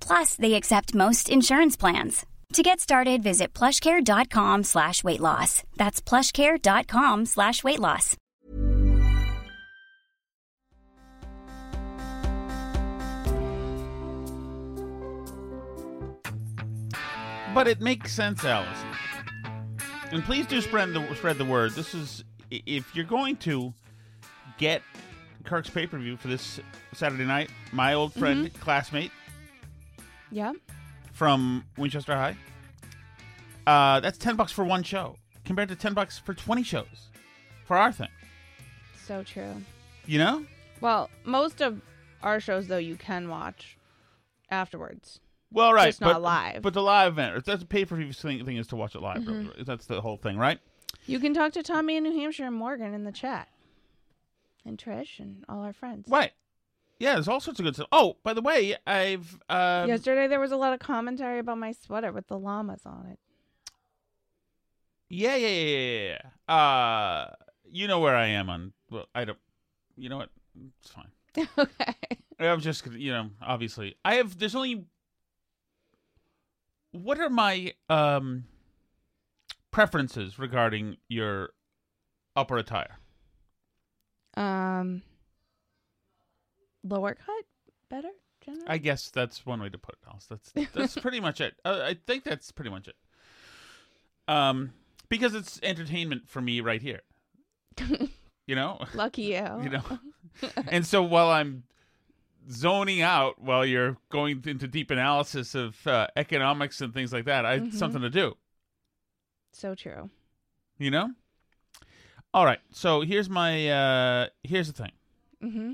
Plus, they accept most insurance plans. To get started, visit plushcare.com slash weight loss. That's plushcare.com slash weight loss. But it makes sense, Allison. And please do spread the spread the word. This is if you're going to get Kirk's pay per view for this Saturday night. My old friend, mm-hmm. classmate Yeah. from Winchester High. Uh, that's ten bucks for one show, compared to ten bucks for twenty shows for our thing. So true. You know? Well, most of our shows though you can watch afterwards. Well, right, Just not but, live. But the live event, that's a pay per view thing, thing is to watch it live. Mm-hmm. really. That's the whole thing, right? You can talk to Tommy in New Hampshire and Morgan in the chat. And Trish and all our friends. Right. Yeah, there's all sorts of good stuff. Oh, by the way, I've um, Yesterday there was a lot of commentary about my sweater with the llamas on it. Yeah, yeah, yeah, yeah, yeah. Uh, you know where I am on. Well, I don't. You know what? It's fine. okay. I'm just, gonna- you know, obviously, I have. There's only. What are my um preferences regarding your upper attire? Um lower cut better generally? I guess that's one way to put it. Alice. That's that's pretty much it. Uh, I think that's pretty much it. Um, because it's entertainment for me right here. you know. Lucky you. you know and so while i'm zoning out while you're going into deep analysis of uh, economics and things like that i Mhm. something to do So true. you know all right so here's my uh here's the thing Mm-hmm.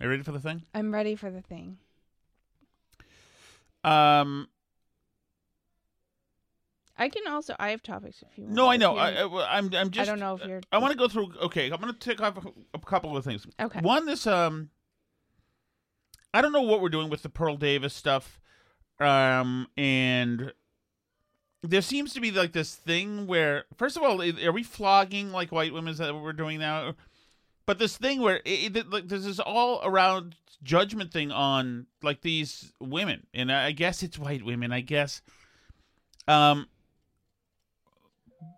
Are you ready for the thing I'm ready for the thing. um I can also I have topics if you want. no i know I, I well, i'm i'm just I don't know if you're i want to go through okay i'm going to take off a, a couple of things Okay. one this um i don't know what we're doing with the pearl davis stuff um and there seems to be like this thing where first of all are we flogging like white women is that what we're doing now but this thing where it, it, like there's this all around judgment thing on like these women and i guess it's white women i guess um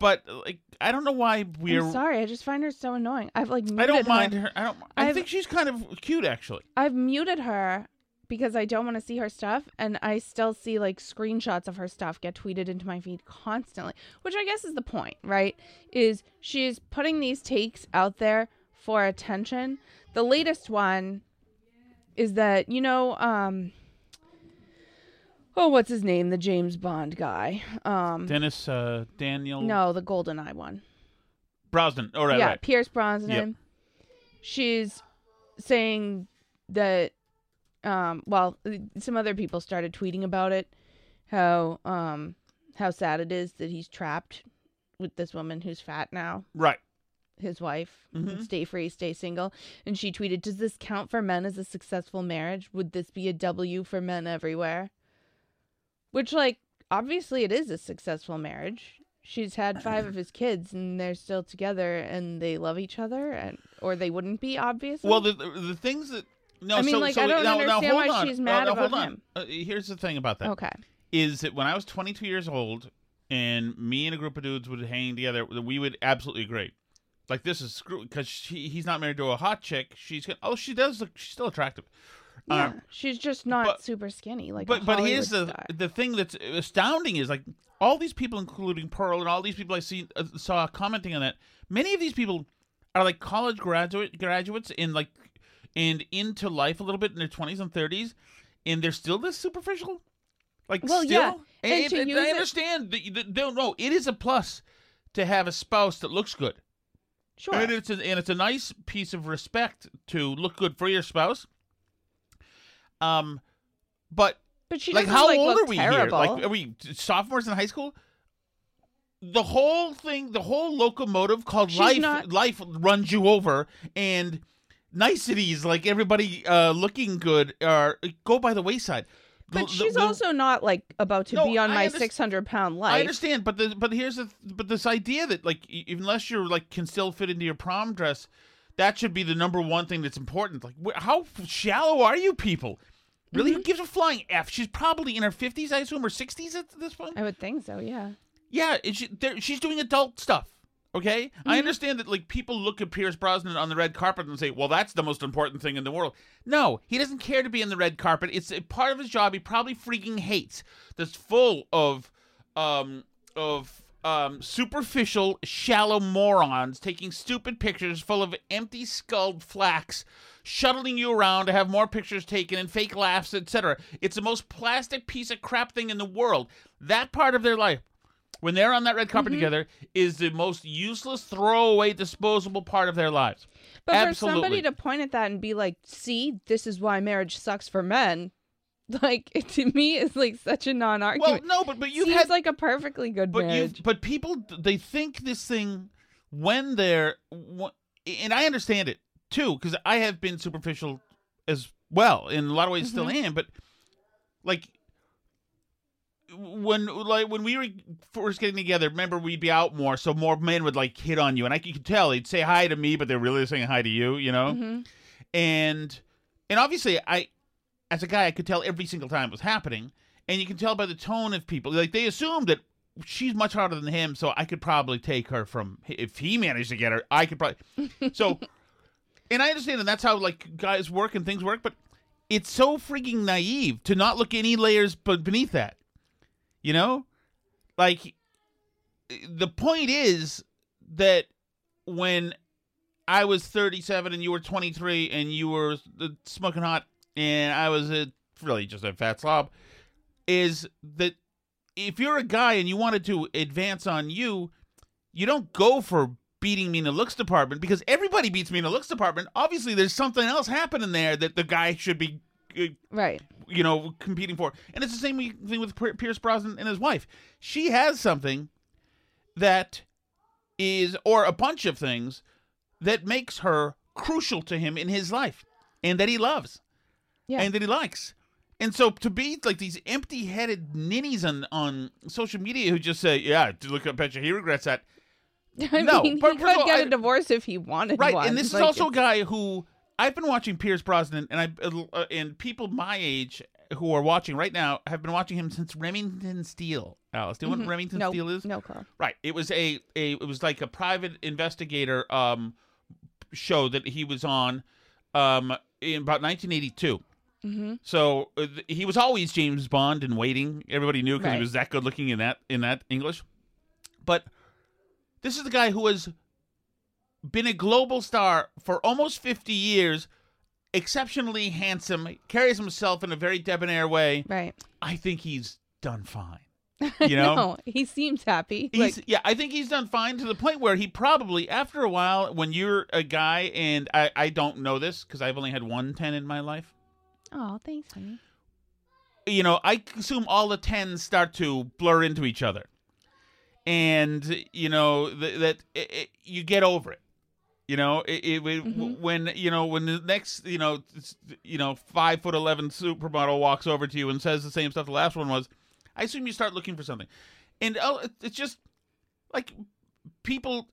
but like i don't know why we're I'm sorry, I just find her so annoying. I've like muted I don't mind her. her. I don't. I I've- think she's kind of cute, actually. I've muted her because I don't want to see her stuff, and I still see like screenshots of her stuff get tweeted into my feed constantly, which I guess is the point, right? Is she's putting these takes out there for attention. The latest one is that you know, um, oh, what's his name? The James Bond guy. Um, Dennis uh, Daniel no, the Golden Eye one. Brosnan. Oh, right, yeah, right. Pierce Brosnan. Yep. She's saying that um well, some other people started tweeting about it how um how sad it is that he's trapped with this woman who's fat now, Right. His wife. Mhm. Stay free, stay single. And she tweeted, "Does this count for men as a successful marriage? Would this be a W for men everywhere?" Which, like, obviously, it is a successful marriage. She's had five of his kids, and they're still together, and they love each other, and or they wouldn't be obviously. Well, the, the things that no, I mean, so, like, so I don't now, now understand hold why on. she's mad now, about him. Uh, here's the thing about that. okay, is that when I was 22 years old and me and a group of dudes would hang together, we would absolutely agree. Like this is screw because he's not married to a hot chick. She's gonna, oh she does look she's still attractive. yeah, Um, she's just not but- super skinny like. but but here's the star. the thing that's astounding is like all these people, including Pearl and all these people I see uh, saw commenting on that. Many of these people are like college graduate graduates in like and into life a little bit in their 20s and 30s, and they're still this superficial. Like Well, still, yeah, and And, and use I it- understand that you don't know it is a plus to have a spouse that looks good. Sure. And it's a, and it's a nice piece of respect to look good for your spouse. Um, but But she like how like, old are we terrible. here? Like are we sophomores in high school? The whole thing, the whole locomotive called She's life, not- life runs you over, and niceties like everybody uh, looking good are go by the wayside. But the- she's the- also not like about to No, be on I my six hundred pound life. I understand, but the but here's the but this idea that like unless you're like can still fit into your prom dress, that should be the number one thing that's important. Like how shallow are you people? Really, Mm-hmm. who gives a flying f? She's probably in her fifties, I assume, or sixties at this point. I would think so. Yeah. Yeah, she, she's doing adult stuff. Okay, Mm-hmm. I understand that like people look at Pierce Brosnan on the red carpet and say, "Well, that's the most important thing in the world." No, he doesn't care to be in the red carpet. It's a part of his job. He probably freaking hates. That's full of, um, of um, superficial, shallow morons taking stupid pictures full of empty skulled flacks, shuttling you around to have more pictures taken and fake laughs, etc. It's the most plastic piece of crap thing in the world. That part of their life when they're on that red carpet Mm-hmm. together is the most useless throwaway disposable part of their lives But Absolutely. for somebody to point at that and be like, "See, this is why marriage sucks for men," like it, to me is like such a non-argument. Well, no but but you've Seems had like a perfectly good but you marriage. but people they think this thing when they're and i understand it too because i have been superficial as well in a lot of ways still Mm-hmm. am but like when like when we were first getting together remember we'd be out more so more men would like hit on you. And i could tell they'd say hi to me but they're really saying hi to you you know? Mhm. and and obviously i as a guy i could tell every single time it was happening. And you can tell by the tone of people. Like they assume that she's much harder than him so i could probably take her from if he managed to get her i could probably so and i understand that that's how like guys work and things work but it's so freaking naive to not look any layers but beneath that you know like the point is that when I was 37 and you were 23 and you were smoking hot and I was a, really just a fat slob is that if you're a guy and you wanted to advance on you, you don't go for beating me in the looks department because everybody beats me in the looks department. Obviously, there's something else happening there that the guy should be, uh, right. You know, competing for. And it's the same thing with Pierce Brosnan and his wife. She has something that is, or a bunch of things that makes her crucial to him in his life and that he loves Yeah. and that he likes. And so to be like these empty-headed ninnies on on social media who just say, "Yeah, look at Petra, he regrets that." I No, mean, he could all, get a I- divorce if he wanted right one. and this is Like, also a guy who i've been watching pierce brosnan and i uh, and people my age who are watching right now have been watching him since Remington Steele alice do you know what remington no, Steele is no, Carl. right it was a, a it was like a private investigator um show that he was on um in about 1982 Mm-hmm. so uh, he was always James Bond in Waiting. Everybody knew because Right. he was that good looking in that in that English. But this is the guy who has been a global star for almost 50 years, exceptionally handsome, carries himself in a very debonair way. Right. I think he's done fine. You know? no, he seems happy. He's, like, yeah, I think he's done fine to the point where he probably, after a while, when you're a guy, and I, I don't know this because I've only had one 10 in my life, oh, thanks, honey. you know, I assume all the tens start to blur into each other, and you know th- that it, it, you get over it. You know, it, it, Mhm. when you know when the next you know you know five foot eleven supermodel walks over to you and says the same stuff the last one was. I assume you start looking for something, and oh, it's just like people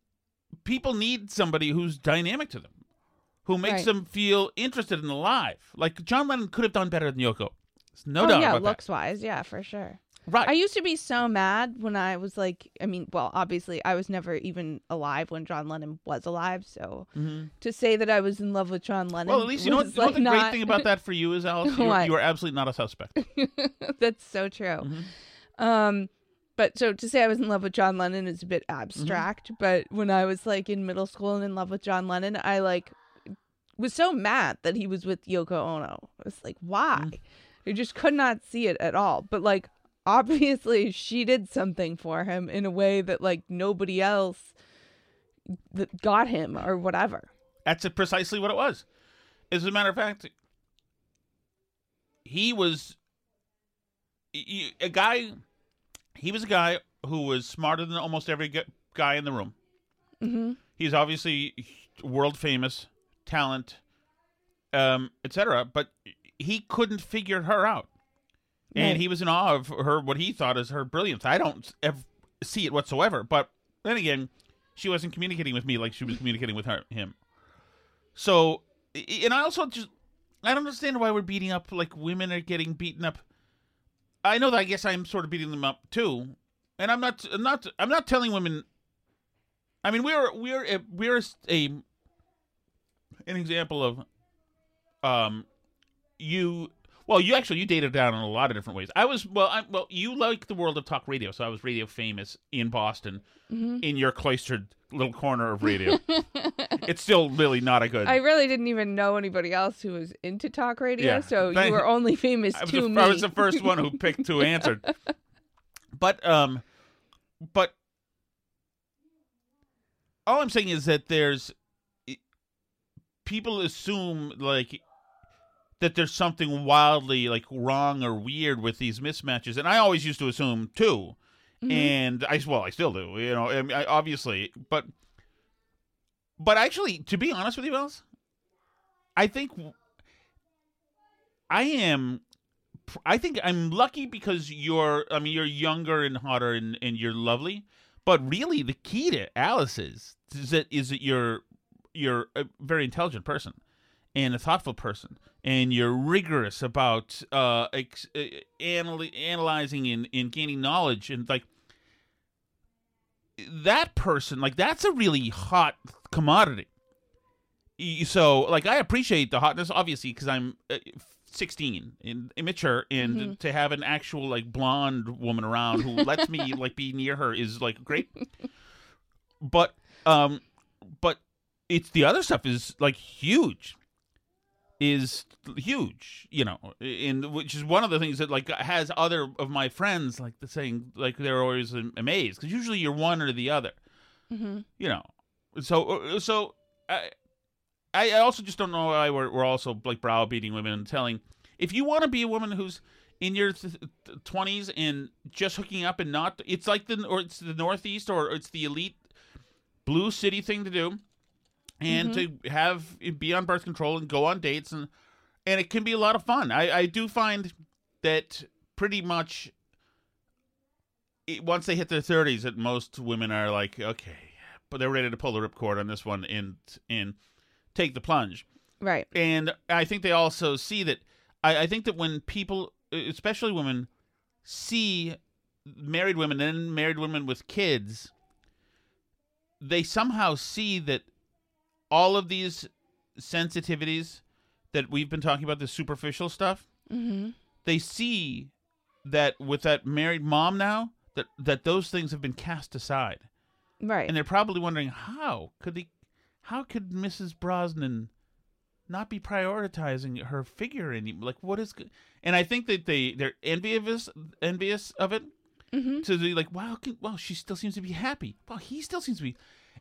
people need somebody who's dynamic to them, who makes Right. them feel interested and alive. Like John Lennon could have done better than Yoko. There's no oh doubt yeah, looks wise, yeah, for sure. Right. I used to be so mad when I was like, I mean, well, obviously, I was never even alive when John Lennon was alive. So Mhm. to say that I was in love with John Lennon, Well, at least you know what, was, you know what like, the great thing about that for you is, Alice. you, you are absolutely not a suspect. That's so true. Mm-hmm. Um, but so to say I was in love with John Lennon is a bit abstract. But when I was like in middle school and in love with John Lennon, I like was so mad that he was with Yoko Ono. I was like, why? I just could not see it at all. But like, obviously, she did something for him in a way that like nobody else that got him or whatever. That's precisely what it was. As a matter of fact, he was a guy. He was a guy who was smarter than almost every guy in the room. hmm He's obviously world famous, talent, um, etc. But he couldn't figure her out, and Right. he was in awe of her. What he thought is her brilliance. I don't ever see it whatsoever. But then again, she wasn't communicating with me like she was communicating with her him. So, and I also just I don't understand why we're beating up like women are getting beaten up. I know that I guess I'm sort of beating them up too, and I'm not. I'm not. I'm not telling women. I mean, we're we're a, we're a an example of um you. Well, you actually you dated down in a lot of different ways. I was well, I, well, you like the world of talk radio, so I was radio famous in Boston, Mm-hmm. in your cloistered little corner of radio. it's still really not a good. I really didn't even know anybody else who was into talk radio, Yeah. so Thank- you were only famous I to the, me. I was the first one who picked who answered. But um, but all I'm saying is that there's people assume like that there's something wildly like wrong or weird with these mismatches, and I always used to assume too. Mhm. And I well, I still do, you know, I mean, I, obviously, but but actually, to be honest with you, Alice, I think I am. I think I'm lucky because you're. I mean, you're younger and hotter and, and you're lovely. But really, the key to Alice is is that is that you're you're a very intelligent person and a thoughtful person, and you're rigorous about uh, ex- uh anal- analyzing and, and gaining knowledge, and like that person, like that's a really hot commodity. So, like, I appreciate the hotness, obviously, because I'm uh, 16 and immature, and Mhm. to have an actual like blonde woman around who lets me like be near her is like great. But, um, but it's the other stuff is like huge, is huge, you know, in which is one of the things that like has other of my friends like the saying like they're always amazed because usually you're one or the other. Hmm you know so so i i also just don't know why we're, we're also like browbeating women and telling if you want to be a woman who's in your th- th- 20s and just hooking up and not it's like the or it's the northeast or it's the elite blue city thing to do and mm-hmm. to have be on birth control and go on dates and and it can be a lot of fun i i do find that pretty much it, once they hit their 30s that most women are like okay but they're ready to pull the ripcord on this one and and take the plunge Right. and I think they also see that. I, I think that when people, especially women, see married women and married women with kids, they somehow see that all of these sensitivities that we've been talking about, the superficial stuff, hmm they see that with that married mom now, that that those things have been cast aside. Right. and they're probably wondering how could they how could mrs brosnan not be prioritizing her figure any like what is go- and i think that they they're envious envious of it hmm to be like wow can, wow she still seems to be happy. Wow he still seems to be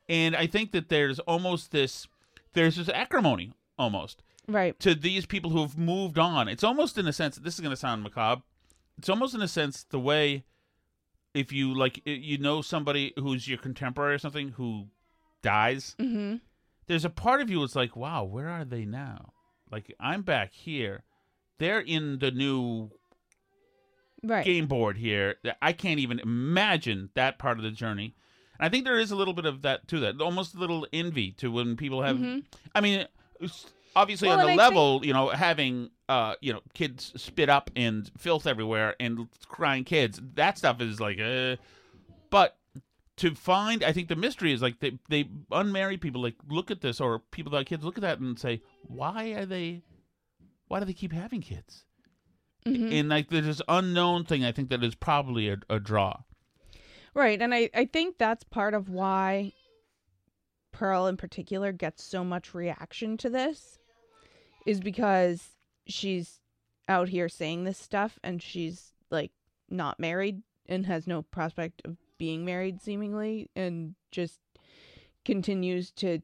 and i think that there's almost this there's this acrimony almost Right. to these people who have moved on. It's almost in a sense. This is going to sound macabre. It's almost in a sense the way if you like you know somebody who's your contemporary or something who dies. hmm There's a part of you that's like, wow, where are they now? Like I'm back here. They're in the new Right. game board here. that I can't even imagine that part of the journey. I think there is a little bit of that to that, almost a little envy to when people have. I mean, obviously Mm-hmm. Well, on the level, you know, having uh, you know, kids spit up and filth everywhere and crying kids, that stuff is like, uh, but to find, I think the mystery is like they they unmarried people like look at this or people that have kids look at that and say, why are they, why do they keep having kids? Mm-hmm. And like there's this unknown thing, I think that is probably a, a draw. Right. And I, I think that's part of why Pearl in particular gets so much reaction to this is because she's out here saying this stuff and she's like not married and has no prospect of being married seemingly and just continues to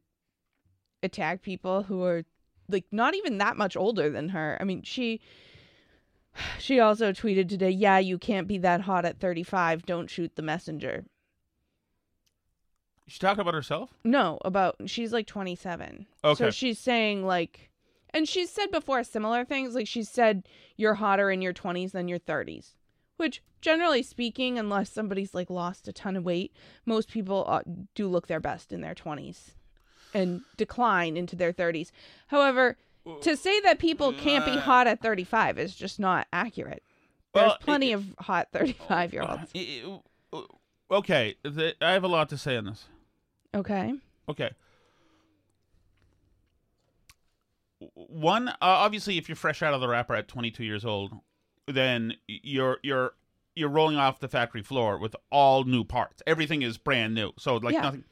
attack people who are like not even that much older than her. I mean, she she also tweeted today, "Yeah, you can't be that hot at 35. Don't shoot the messenger." She talking about herself? No, about she's like 27. Okay. So she's saying like and she's said before similar things like she said you're hotter in your 20s than your 30s, which generally speaking unless somebody's like lost a ton of weight, most people uh, do look their best in their 20s and decline into their 30s. However, to say that people can't be hot at 35 is just not accurate. There's Well, plenty it- of hot 35 year olds. Okay, I have a lot to say on this. Okay. Okay. One, uh, obviously, if you're fresh out of the wrapper at 22 years old, then you're you're you're rolling off the factory floor with all new parts. Everything is brand new, so like Yeah. nothing.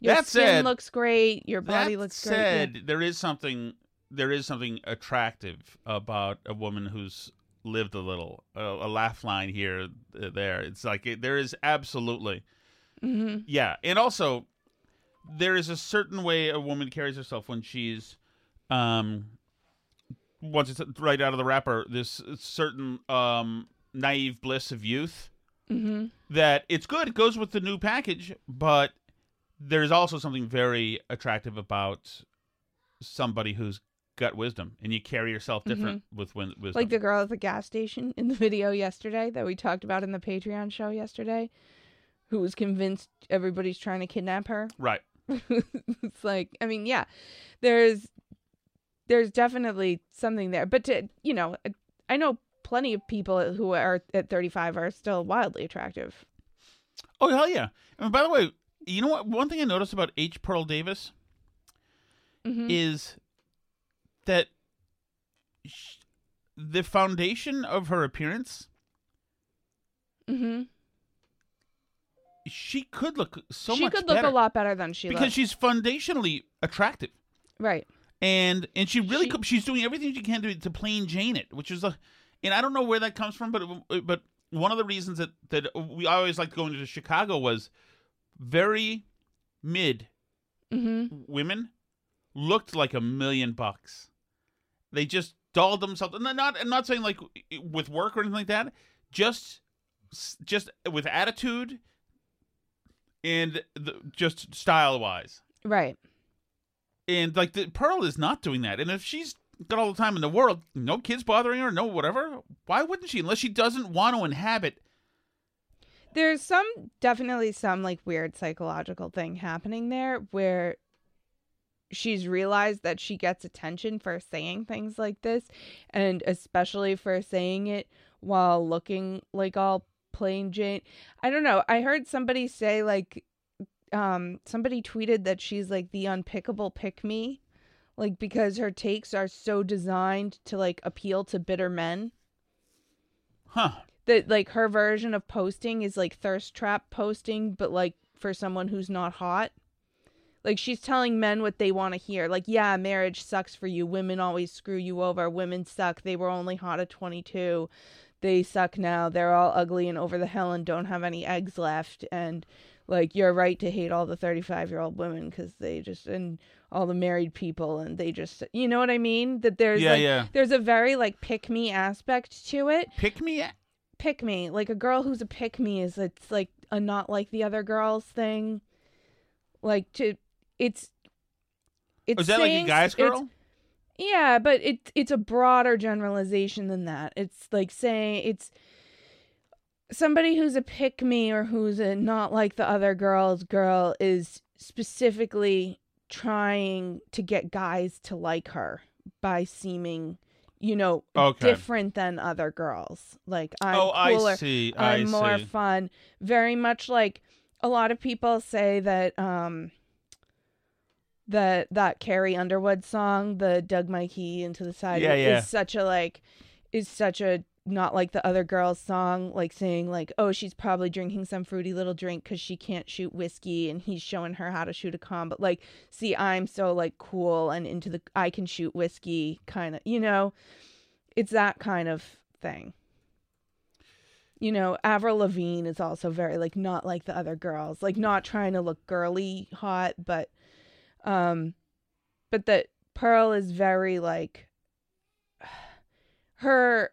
Your that skin said, looks great. Your body that looks said, great. there is something there is something attractive about a woman who's lived a little. A, a laugh line here, uh, there. It's like it, there is absolutely, hmm yeah, and also there is a certain way a woman carries herself when she's, um, once it's right out of the wrapper. This certain um naive bliss of youth hmm that it's good. It goes with the new package, but there's also something very attractive about somebody who's got wisdom, and you carry yourself different with win- wisdom. Mm-hmm. Like the girl at the gas station in the video yesterday that we talked about in the Patreon show yesterday, who was convinced everybody's trying to kidnap her. right. it's like, I mean, yeah, there's there's definitely something there, but to you know, I know plenty of people who are at 35 are still wildly attractive. Oh hell yeah! And by the way, you know what? One thing I noticed about H. Pearl Davis hmm is that sh- the foundation of her appearance, hmm she could look so she much She could look better a lot better than she because looks. she's foundationally attractive. right. and and she really She- co- she's doing everything she can to to plain Jane it, which is a, and I don't know where that comes from, but but one of the reasons that that we always liked going to Chicago was very mid hmm women looked like a million bucks. They just dolled themselves. And not I'm not saying like with work or anything like that. Just just with attitude and the, just style wise. Right. And like the Pearl is not doing that. And if she's got all the time in the world, no kids bothering her, no whatever, why wouldn't she? Unless she doesn't want to inhabit. There's some definitely some like weird psychological thing happening there where she's realized that she gets attention for saying things like this and especially for saying it while looking like all plain Jane. I don't know. I heard somebody say like um somebody tweeted that she's like the unpickable pick me like because her takes are so designed to like appeal to bitter men Huh. that like her version of posting is like thirst trap posting but like for someone who's not hot like she's telling men what they want to hear. Like yeah marriage sucks for you. Women always screw you over. Women suck. They were only hot at 22 they suck now. They're all ugly and over the hill and don't have any eggs left. And like you're right to hate all the 35 year old women because they just and all the married people and they just you know what i mean? That there's Yeah, like yeah. there's a very like pick me aspect to it. Pick me pick me like a girl who's a pick me is it's like a not like the other girls thing. Like to it's it's Is that like a saying- guy's girl? yeah but it it's a broader generalization than that it's like saying it's somebody who's a pick me or who's a not like the other girls girl is specifically trying to get guys to like her by seeming you know Okay. different than other girls like i'm oh, cooler I see. I i'm more see. fun very much like a lot of people say that um that that Carrie Underwood song, the Doug Mikey into the side, Yeah, yeah. is such a like is such a not like the other girls song, like saying like, oh, she's probably drinking some fruity little drink because she can't shoot whiskey, and he's showing her how to shoot a com. But like, see, I'm so like cool and into the I can shoot whiskey kind of, you know, it's that kind of thing. You know, Avril Lavigne is also very like not like the other girls, like not trying to look girly hot, but um but that Pearl is very like her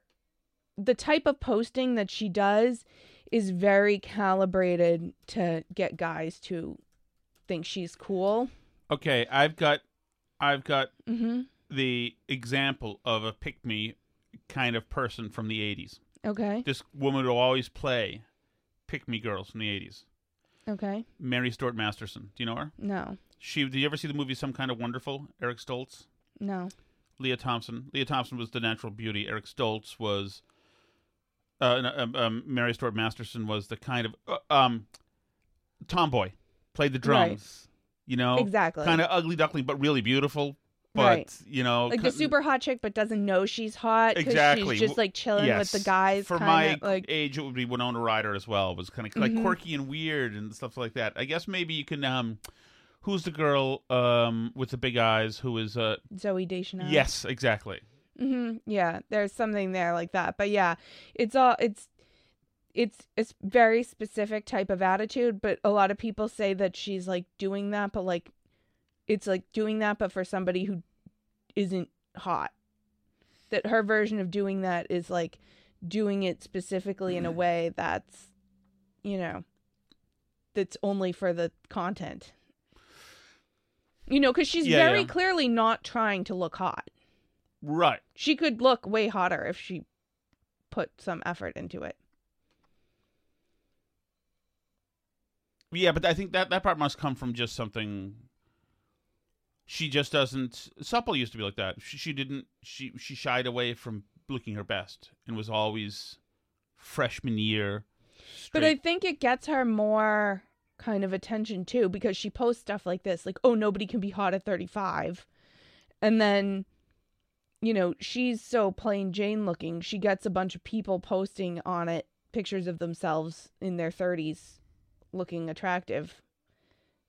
the type of posting that she does is very calibrated to get guys to think she's cool. Okay, I've got, I've got Mhm. the example of a pick me kind of person from the '80s. Okay. This woman will always play pick me girls from the '80s. Okay. Mary Stuart Masterson. Do you know her? No. She. Did you ever see the movie Some Kind of Wonderful? Eric Stoltz. No. Lea Thompson. Lea Thompson was the natural beauty. Eric Stoltz was. Uh, um, um, Mary Stuart Masterson was the kind of uh, um, tomboy, played the Right. drums. You know, Exactly. kind of ugly duckling, but really beautiful. But Right. you know, Like the super hot chick but doesn't know she's hot Exactly. she's just like chilling yes. with the guys For my like age, it would be Winona Ryder as well. It was kind of like Mhm. quirky and weird and stuff like that. I guess maybe you can. Um, who's the girl um with the big eyes who is uh Zooey Deschanel. yes exactly hmm Yeah, there's something there like that. But yeah, it's all it's it's it's very specific type of attitude, but a lot of people say that she's like doing that, but like it's like doing that but for somebody who isn't hot. That her version of doing that is like doing it specifically in a way that's you know that's only for the content. You know, cuz she's Yeah, very yeah. clearly not trying to look hot. right She could look way hotter if she put some effort into it. yeah but I think that that part must come from just something she just doesn't supple used to be like that she, she didn't she she shied away from looking her best and was always freshman year But I think it gets her more kind of attention too because she posts stuff like this like oh nobody can be hot at 35 and then you know she's so plain jane looking she gets a bunch of people posting on it pictures of themselves in their 30s looking attractive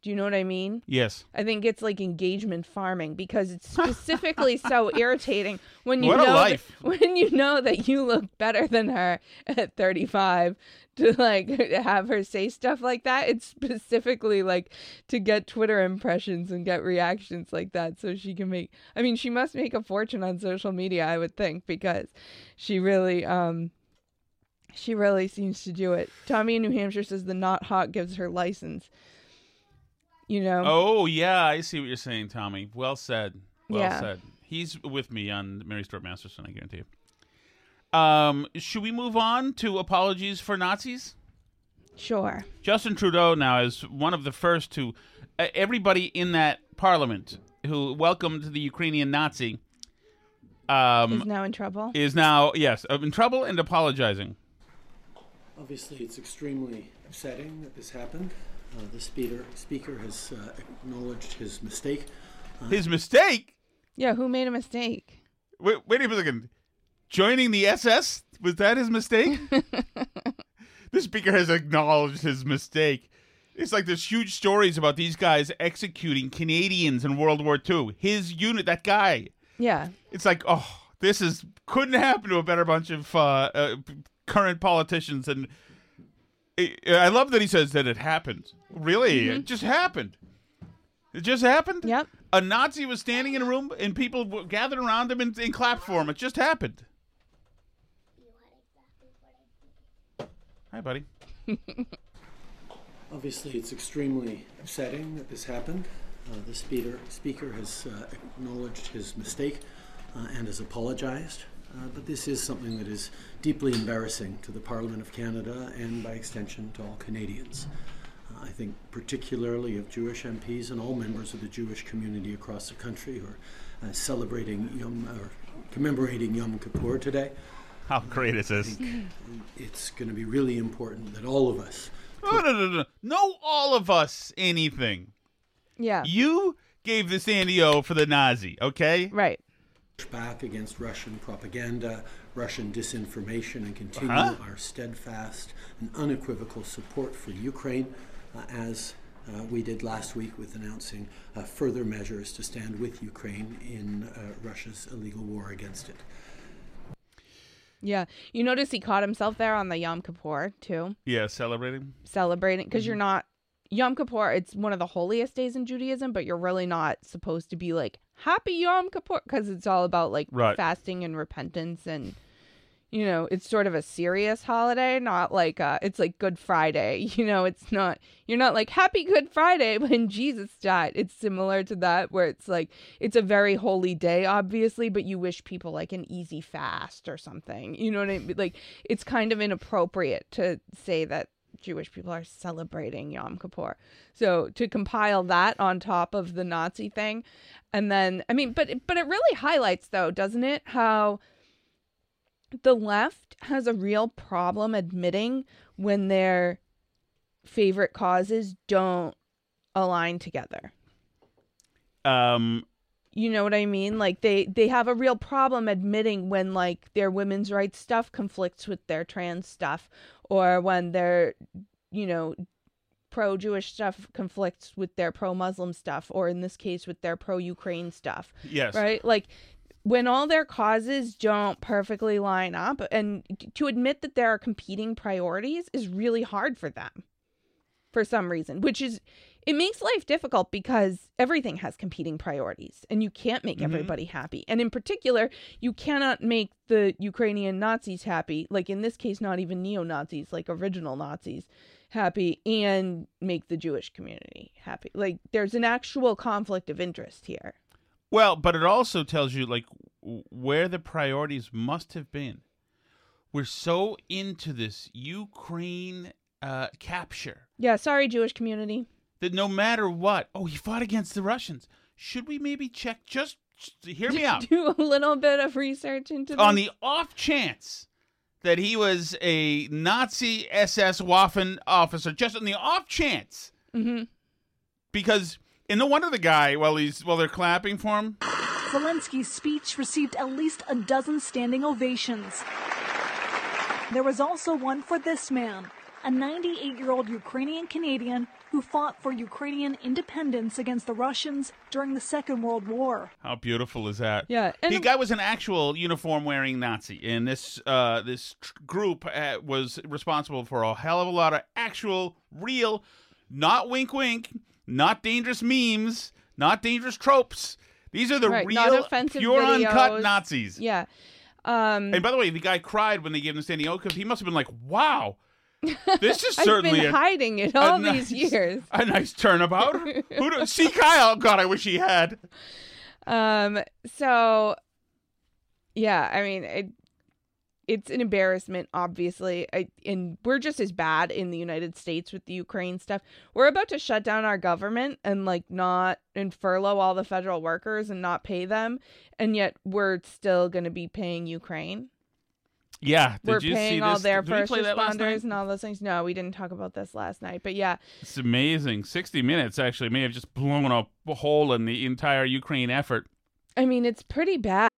do you know what i mean yes I think it's like engagement farming because it's specifically so irritating when you What a know life. That, when you know that you look better than her at 35 to like have her say stuff like that. It's specifically like to get Twitter impressions and get reactions like that so she can make I mean she must make a fortune on social media I would think because she really um she really seems to do it. Tommy in New Hampshire says the not hot gives her license. You know. oh yeah I see what you're saying Tommy well said well Yeah. said he's with me on Mary Stuart Masterson I guarantee you um should we move on to apologies for Nazis Sure. Justin Trudeau now is one of the first to uh, everybody in that parliament who welcomed the Ukrainian Nazi um, is now in trouble. is now yes uh, in trouble and apologizing. Obviously, it's extremely upsetting that this happened. Uh, the speaker, speaker has uh, acknowledged his mistake. His mistake. yeah, who made a mistake? Wait, wait a second. Joining the SS was that his mistake? the speaker has acknowledged his mistake. It's like there's huge stories about these guys executing Canadians in World War II. His unit, that guy. Yeah. it's like oh this is couldn't happen to a better bunch of uh, uh, current politicians and i i love that he says that it happened. Really? It just happened. It just happened? Yep. a nazi was standing in a room and people gathered around him and, and clapped for him. It just happened. Hi buddy. Obviously, it's extremely upsetting that this happened. Uh, the speaker, speaker has uh, acknowledged his mistake uh, and has apologized. Uh, but this is something that is deeply embarrassing to the Parliament of Canada and, by extension, to all Canadians. Uh, I think particularly of Jewish MPs and all members of the Jewish community across the country who are uh, celebrating Yom or commemorating Yom Kippur today. How great is this? It's going to be really important that all of us No, no, no, no. No, all of us anything. Yeah. You gave the Sandy O for the Nazi, okay? Right. Push back against Russian propaganda, Russian disinformation, and continue Uh-huh. our steadfast and unequivocal support for Ukraine, uh, as uh, we did last week with announcing uh, further measures to stand with Ukraine in uh, Russia's illegal war against it. Yeah. You notice he caught himself there on the Yom Kippur too, Yeah, celebrating. celebrating because Mm-hmm. you're not Yom Kippur. It's one of the holiest days in Judaism, but you're really not supposed to be like Happy Yom Kippur because it's all about like Right. fasting and repentance and. You know, it's sort of a serious holiday, not like uh it's like Good Friday. You know, it's not you're not like Happy Good Friday when Jesus died. It's similar to that where it's like it's a very holy day, obviously, but you wish people like an easy fast or something. You know what I mean? Like it's kind of inappropriate to say that Jewish people are celebrating Yom Kippur. So to compile that on top of the Nazi thing, and then I mean, but but it really highlights though, doesn't it, how the left has a real problem admitting when their favorite causes don't align together. Um, You know what I mean? Like they they have a real problem admitting when like their women's rights stuff conflicts with their trans stuff or when their you know pro-Jewish stuff conflicts with their pro-Muslim stuff or in this case with their pro-Ukraine stuff. yes. Right? Like when all their causes don't perfectly line up and to admit that there are competing priorities is really hard for them for some reason, which is it makes life difficult because everything has competing priorities and you can't make everybody happy. And in particular, you cannot make the Ukrainian Nazis happy, like in this case not even neo-Nazis, like original Nazis happy and make the Jewish community happy. Like there's an actual conflict of interest here. Well, but it also tells you like where the priorities must have been. We're so into this Ukraine uh, capture Yeah, sorry Jewish community. That no matter what, oh, he fought against the Russians. Should we maybe check? Just, just hear me out. Do a little bit of research into On this. the off chance that he was a Nazi SS Waffen officer, just on the off chance, Mhm. because and no wonder the guy while he's while they're clapping for him. Zelensky's speech received at least a dozen standing ovations. There was also one for this man, a 98 year old Ukrainian Canadian who fought for Ukrainian independence against the Russians during the Second World War. How beautiful is that? Yeah, and- the guy was an actual uniform wearing Nazi, and this uh, this tr- group uh, was responsible for a hell of a lot of actual, real, not wink wink, not dangerous memes, not dangerous tropes. These are the Right, real, offensive pure, uncut. Nazis. Yeah. Um And by the way, the guy cried when they gave him the standing O because he must have been like, "Wow, this is I've certainly been a, hiding it all nice, these years. a nice turnabout." Who do, see Kyle? God, I wish he had. Um so yeah, I mean it it's an embarrassment obviously. I and we're just as bad in the United States with the Ukraine stuff. We're about to shut down our government and like not and furlough all the federal workers and not pay them and yet we're still going to be paying Ukraine. Yeah, did we're you paying see all this? their Did first play that last night? responders and all those things. No, we didn't talk about this last night. But yeah, It's amazing. 60 minutes actually may have just blown a hole in the entire Ukraine effort. I mean it's pretty bad.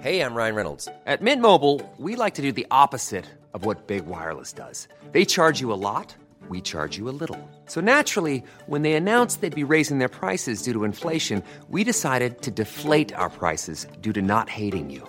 Hey, I'm Ryan Reynolds. At Mint Mobile, we like to do the opposite of what Big Wireless does. They charge you a lot, we charge you a little. So naturally, when they announced they'd be raising their prices due to inflation, we decided to deflate our prices due to not hating you.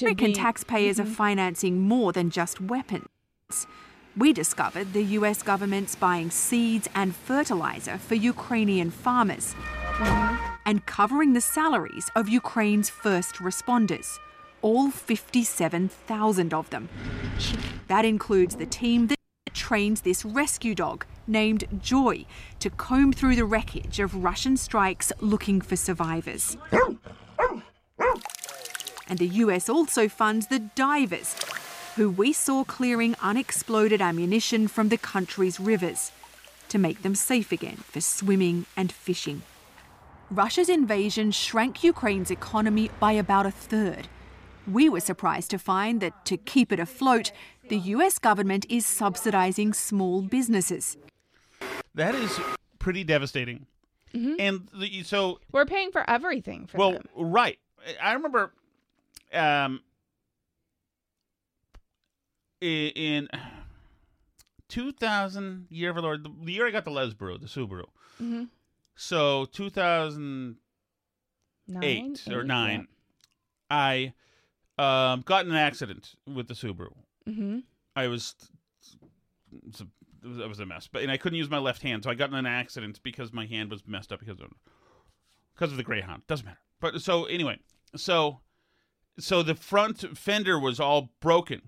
American be taxpayers are mm-hmm. financing more than just weapons. We discovered the US government's buying seeds and fertilizer for Ukrainian farmers mm-hmm. and covering the salaries of Ukraine's first responders, all 57,000 of them. That includes the team that trains this rescue dog named Joy to comb through the wreckage of Russian strikes looking for survivors. And the US also funds the divers, who we saw clearing unexploded ammunition from the country's rivers to make them safe again for swimming and fishing. Russia's invasion shrank Ukraine's economy by about a third. We were surprised to find that to keep it afloat, the US government is subsidizing small businesses. That is pretty devastating. Mm-hmm. And the, so we're paying for everything for well, them. right. I remember um in 2000 year of our Lord, the- year I got the Lesbro, the Subaru. Mhm. So 2008 Nine, or eight, 9 I um got in an accident with the Subaru. Mm-hmm. I was it was a, it was, it was a mess, but and I couldn't use my left hand, so I got in an accident because my hand was messed up because of because of the Greyhound. Doesn't matter. But so anyway, so so the front fender was all broken,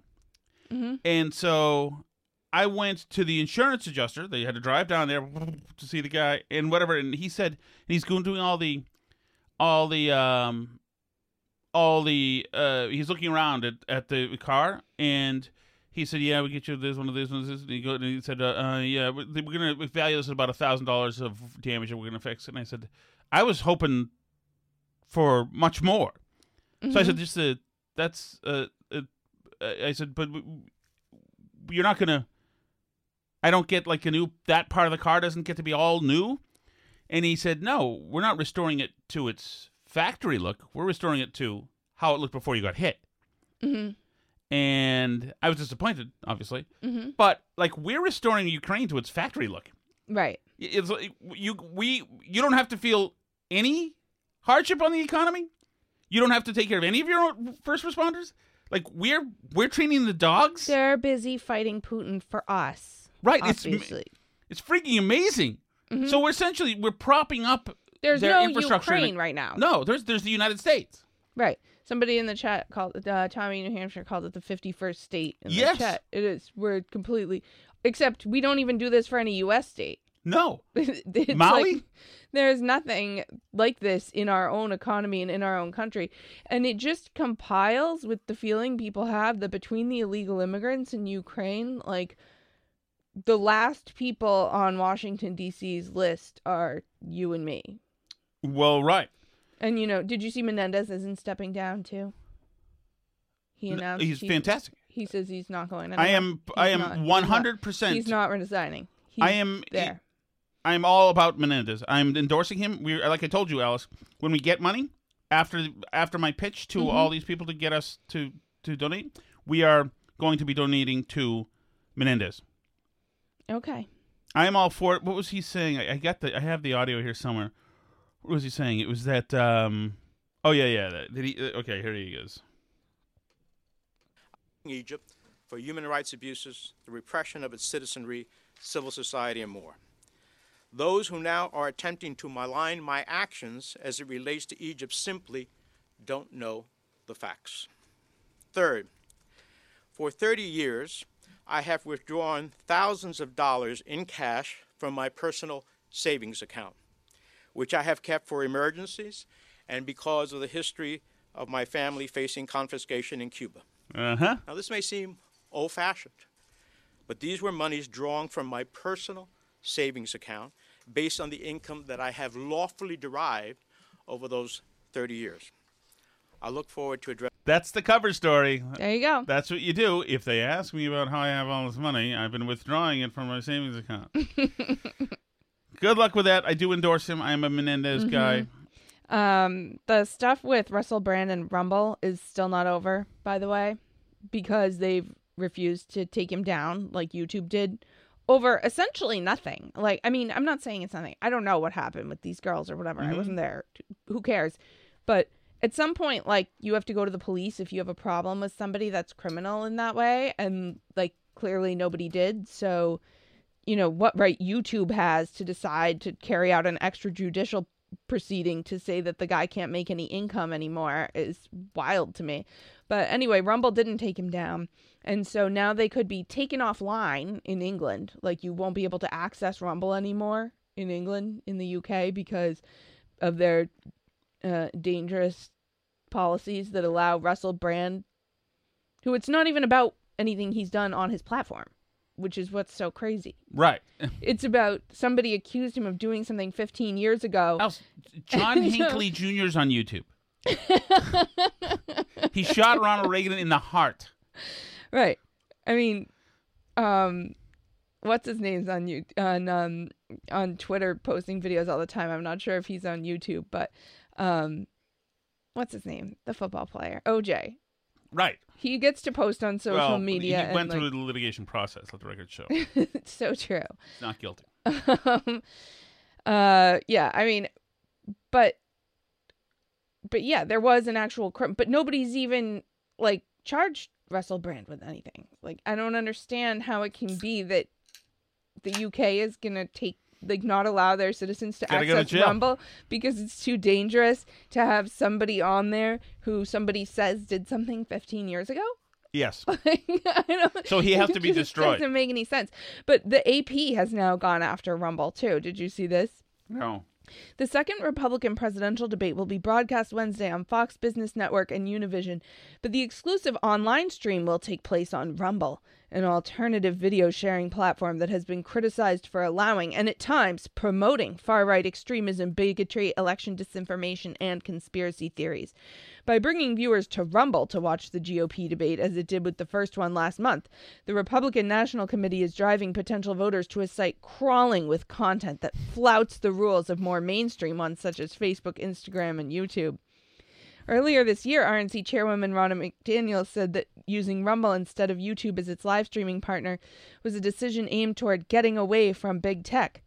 Mm-hmm. and so I went to the insurance adjuster. They had to drive down there to see the guy and whatever, and he said he's going doing all the all the um all the uh he's looking around at, at the car and he said yeah we get you this one of these ones and he, go, and he said uh, uh yeah we're, we're gonna we value this at about a thousand dollars of damage that we're gonna fix it." and i said i was hoping for much more so i said just uh, that's uh, uh i said but you're not gonna i don't get like a new that part of the car doesn't get to be all new and he said, "No, we're not restoring it to its factory look. We're restoring it to how it looked before you got hit." Mm-hmm. And I was disappointed, obviously. Mm-hmm. But like we're restoring Ukraine to its factory look. Right. It's like, you we you don't have to feel any hardship on the economy. You don't have to take care of any of your own first responders. Like we're we're training the dogs. They're busy fighting Putin for us. Right, it's- Obviously. It's freaking amazing. So we're essentially we're propping up Mm-hmm. There's their no infrastructure Ukraine right now. No, there's there's the United States. Right. Somebody in the chat called uh, Tommy, New Hampshire, called it the 51st state in Yes. the chat. It is. We're completely. Except we don't even do this for any U.S. state. No. Maui? Like, there's nothing like this in our own economy and in our own country. And it just compiles with the feeling people have that between the illegal immigrants in Ukraine, like the last people on Washington, D.C.'s list are you and me. Well, right. And, you know, did you see Menendez isn't stepping down too? He announced he's he- fantastic. He says he's not going. I am He's I am one not- hundred percent. He's not resigning. He's I am there. I am all about Menendez. I'm endorsing him. We like I told you, Alice. When we get money after after my pitch to Mm-hmm. all these people to get us to to donate, we are going to be donating to Menendez. Okay. I am all for it. What was he saying? I, I got the I have the audio here somewhere. What was he saying? It was that. um Oh yeah, yeah. that- Did he? uh, Okay, here he goes. Egypt for human rights abuses, the repression of its citizenry, civil society, and more. Those who now are attempting to malign my actions as it relates to Egypt simply don't know the facts. Third, for 30 years, I have withdrawn thousands of dollars in cash from my personal savings account, which I have kept for emergencies and because of the history of my family facing confiscation in Cuba. Uh huh. Now, this may seem old fashioned, but these were monies drawn from my personal savings account based on the income that I have lawfully derived over those 30 years. I look forward to addressing. That's the cover story. There you go. That's what you do. If they ask me about how I have all this money, I've been withdrawing it from my savings account. Good luck with that. I do endorse him. I am a Menendez guy. Um, the stuff with Russell Brand and Rumble is still not over, by the way, because they've refused to take him down like YouTube did over essentially nothing. Like, I mean, I'm not saying it's nothing. I don't know what happened with these girls or whatever. I mm-hmm. wasn't there. Who cares? But at some point, like, you have to go to the police if you have a problem with somebody that's criminal in that way. And, like, clearly nobody did. So, you know, what right YouTube has to decide to carry out an extrajudicial proceeding to say that the guy can't make any income anymore is wild to me. But anyway, Rumble didn't take him down. And so now they could be taken offline in England. Like you won't be able to access Rumble anymore in England, in the UK, because of their uh, dangerous policies that allow Russell Brand, who it's not even about anything he's done on his platform, which is what's so crazy. Right. It's about somebody accused him of doing something 15 years ago. Else, John Hinckley Jr.'s on YouTube. he shot Ronald Reagan in the heart. Right. I mean, um, what's his name's on you on um on Twitter posting videos all the time. I'm not sure if he's on YouTube, but um, what's his name? The football player, OJ. Right. He gets to post on social well, media. He and, went like, through the litigation process. Let the record show. it's so true. He's not guilty. um, uh, yeah, I mean, but, but yeah, there was an actual crime, but nobody's even like charged Russell Brand with anything. Like, I don't understand how it can be that the UK is gonna take like not allow their citizens to Gotta go to access. Rumble because it's too dangerous to have somebody on there who somebody says did something 15 years ago. Yes. Like, I don't, So he has to be it just destroyed. Doesn't make any sense. But the AP has now gone after Rumble too. Did you see this? No. The second Republican presidential debate will be broadcast Wednesday on Fox Business Network and Univision, but the exclusive online stream will take place on Rumble, an alternative video sharing platform that has been criticized for allowing and at times promoting far right extremism, bigotry, election disinformation, and conspiracy theories. By bringing viewers to Rumble to watch the GOP debate, as it did with the first one last month, the Republican National Committee is driving potential voters to a site crawling with content that flouts the rules of more mainstream ones such as Facebook, Instagram, and YouTube. Earlier this year, RNC chairwoman Ronna McDaniel said that using Rumble instead of YouTube as its live streaming partner was a decision aimed toward getting away from big tech.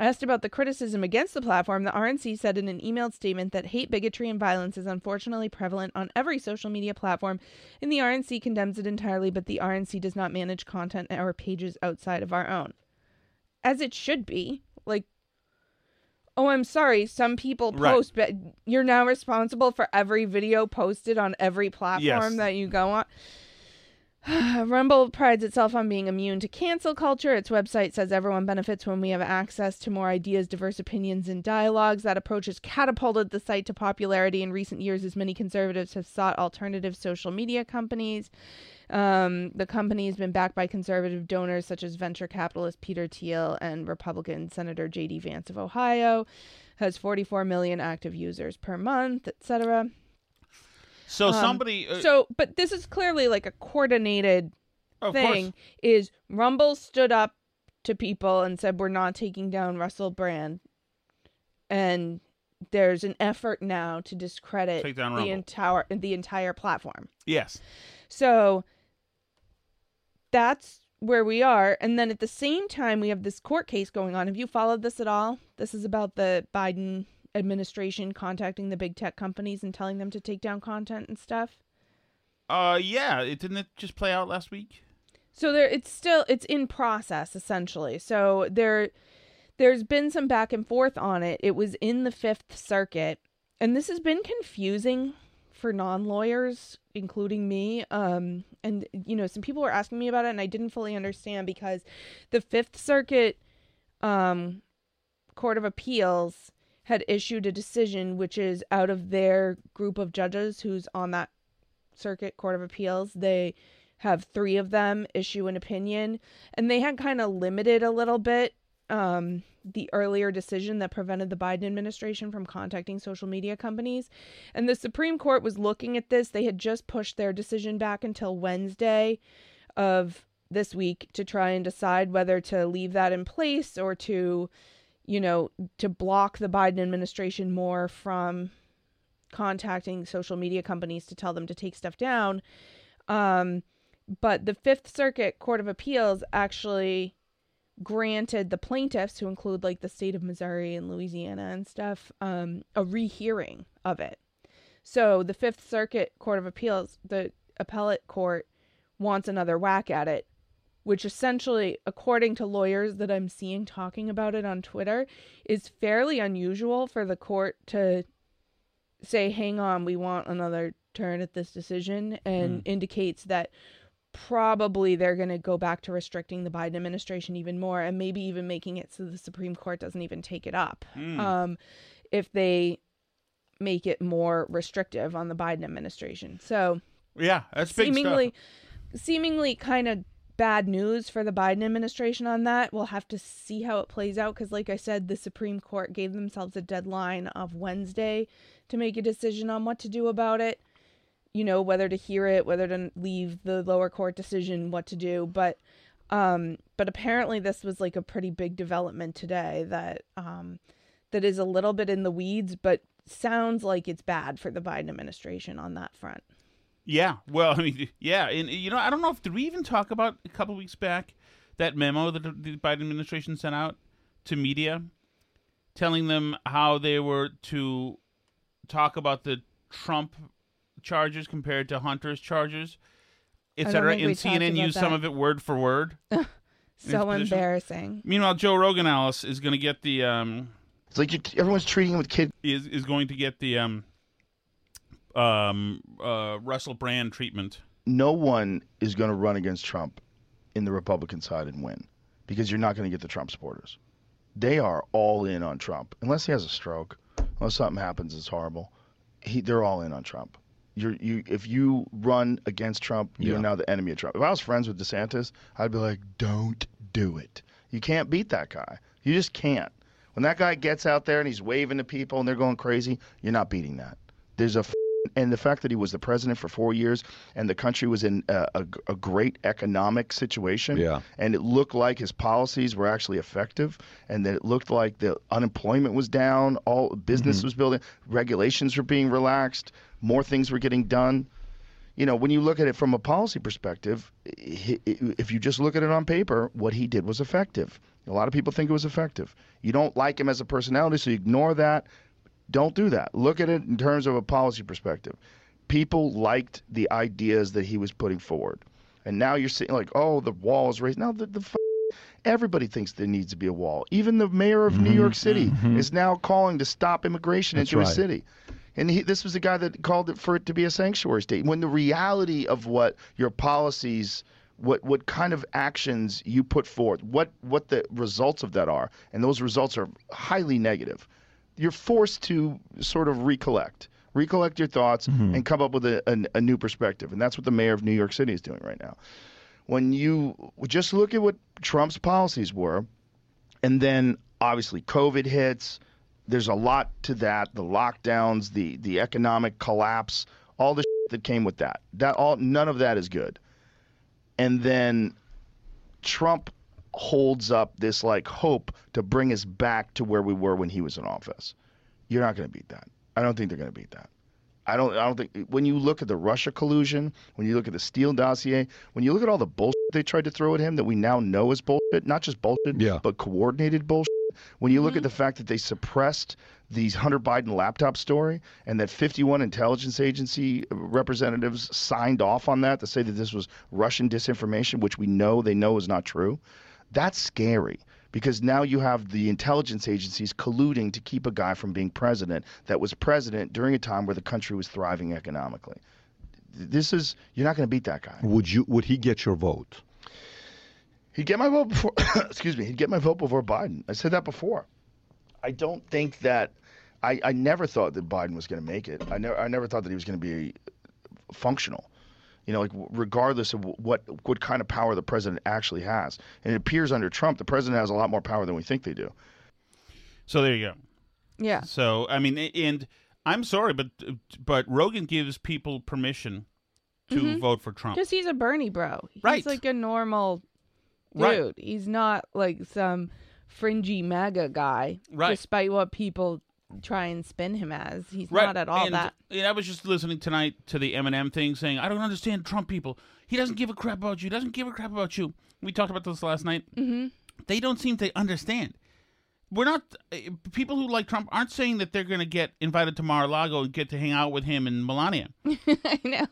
Asked about the criticism against the platform, the RNC said in an emailed statement that hate, bigotry, and violence is unfortunately prevalent on every social media platform, and the RNC condemns it entirely, but the RNC does not manage content or pages outside of our own. As it should be. Like, oh, I'm sorry, some people Right. post, but you're now responsible for every video posted on every platform Yes. that you go on. Rumble prides itself on being immune to cancel culture. Its website says everyone benefits when we have access to more ideas, diverse opinions, and dialogues. That approach has catapulted the site to popularity in recent years as many conservatives have sought alternative social media companies. Um, the company has been backed by conservative donors such as venture capitalist Peter Thiel and Republican Senator J.D. Vance of Ohio. Has 44 million active users per month, etc. So Um, somebody. Uh, so, but this is clearly like a coordinated thing. course. Is Rumble stood up to people and said we're not taking down Russell Brand, and there's an effort now to discredit the entire the entire platform. Yes. So that's where we are. And then at the same time, we have this court case going on. Have you followed this at all? This is about the Biden administration contacting the big tech companies and telling them to take down content and stuff. Uh, yeah. It didn't it just play out last week. So there it's still it's in process essentially. So there there's been some back and forth on it. It was in the 5th circuit and this has been confusing for non-lawyers including me um and you know some people were asking me about it and I didn't fully understand because the 5th circuit um court of appeals had issued a decision which is out of their group of judges who's on that circuit court of appeals. They have three of them issue an opinion and they had kind of limited a little bit um, the earlier decision that prevented the Biden administration from contacting social media companies. And the Supreme Court was looking at this. They had just pushed their decision back until Wednesday of this week to try and decide whether to leave that in place or to, you know, to block the Biden administration more from contacting social media companies to tell them to take stuff down. Um, but the Fifth Circuit Court of Appeals actually granted the plaintiffs, who include like the state of Missouri and Louisiana and stuff, um, a rehearing of it. So the Fifth Circuit Court of Appeals, the appellate court, wants another whack at it, which essentially, according to lawyers that I'm seeing talking about it on Twitter, is fairly unusual for the court to say, hang on, we want another turn at this decision, and indicates that probably they're going to go back to restricting the Biden administration even more and maybe even making it so the Supreme Court doesn't even take it up. Um, if they make it more restrictive on the Biden administration. So Yeah, that's big seemingly stuff. seemingly kind of bad news for the Biden administration on that. We'll have to see how it plays out because like I said the Supreme Court gave themselves a deadline of Wednesday to make a decision on what to do about it. You know, whether to hear it, whether to leave the lower court decision, what to do, but um but apparently this was like a pretty big development today that um that is a little bit in the weeds but sounds like it's bad for the Biden administration on that front. Yeah, well, I mean, yeah, and you know, I don't know if did we even talk about a couple weeks back that memo that the Biden administration sent out to media, telling them how they were to talk about the Trump charges compared to Hunter's charges, I don't etc. And CNN about used some of it word for word. So position. embarrassing. Meanwhile, Joe Rogan, Alice, is going to get the um, It's like you, everyone's treating him with kid. is is going to get the um, um, uh, Russell Brand treatment. No one is going to run against Trump in the Republican side and win because you're not going to get the Trump supporters. They are all in on Trump unless he has a stroke, unless something happens that's horrible. He, they're all in on Trump. You're, you, if you run against Trump, you're Yeah. now the enemy of Trump. If I was friends with DeSantis, I'd be like, don't do it. You can't beat that guy. You just can't. When that guy gets out there and he's waving to people and they're going crazy, you're not beating that. There's a f- and the fact that he was the president for four years and the country was in a, a, a great economic situation, Yeah. and it looked like his policies were actually effective, and that it looked like the unemployment was down, all business mm-hmm. was building, regulations were being relaxed, more things were getting done you know, when you look at it from a policy perspective, if you just look at it on paper, what he did was effective. A lot of people think it was effective. You don't like him as a personality, so you ignore that. Don't do that. Look at it in terms of a policy perspective. People liked the ideas that he was putting forward. And now you're saying, like, oh, the wall is raised. Now, the, the f- everybody thinks there needs to be a wall. Even the mayor of New mm-hmm. York City mm-hmm. is now calling to stop immigration That's into right. his city. And he, this was the guy that called it for it to be a sanctuary state. When the reality of what your policies, what what kind of actions you put forth, what what the results of that are, and those results are highly negative, you're forced to sort of recollect, recollect your thoughts, mm-hmm. and come up with a, a, a new perspective. And that's what the mayor of New York City is doing right now. When you just look at what Trump's policies were, and then obviously COVID hits. There's a lot to that. The lockdowns, the the economic collapse, all the shit that came with that. That all none of that is good. And then Trump holds up this like hope to bring us back to where we were when he was in office. You're not going to beat that. I don't think they're going to beat that. I don't. I don't think when you look at the Russia collusion, when you look at the Steele dossier, when you look at all the bullshit they tried to throw at him that we now know is bullshit, not just bullshit, Yeah. but coordinated bullshit. When you look at mm-hmm. the fact that they suppressed the Hunter Biden laptop story and that 51 intelligence agency representatives signed off on that to say that this was Russian disinformation, which we know they know is not true, that's scary because now you have the intelligence agencies colluding to keep a guy from being president that was president during a time where the country was thriving economically. This is you're not going to beat that guy. Would you? Would he get your vote? He'd get my vote before. excuse me. He'd get my vote before Biden. I said that before. I don't think that. I, I never thought that Biden was going to make it. I never. I never thought that he was going to be functional. You know, like regardless of what what kind of power the president actually has, and it appears under Trump, the president has a lot more power than we think they do. So there you go. Yeah. So I mean, and I'm sorry, but but Rogan gives people permission to Mhm. vote for Trump. Because he's a Bernie bro. He's Right. like a normal dude. Right. He's not like some fringy MAGA guy. Right. Despite what people try and spin him as. He's right. not at all and, that. And I was just listening tonight to the Eminem thing, saying I don't understand Trump people. He doesn't give a crap about you. He doesn't give a crap about you. We talked about this last night. Mm-hmm. They don't seem to understand. We're not uh, people who like Trump aren't saying that they're going to get invited to Mar-a-Lago and get to hang out with him and Melania. I know.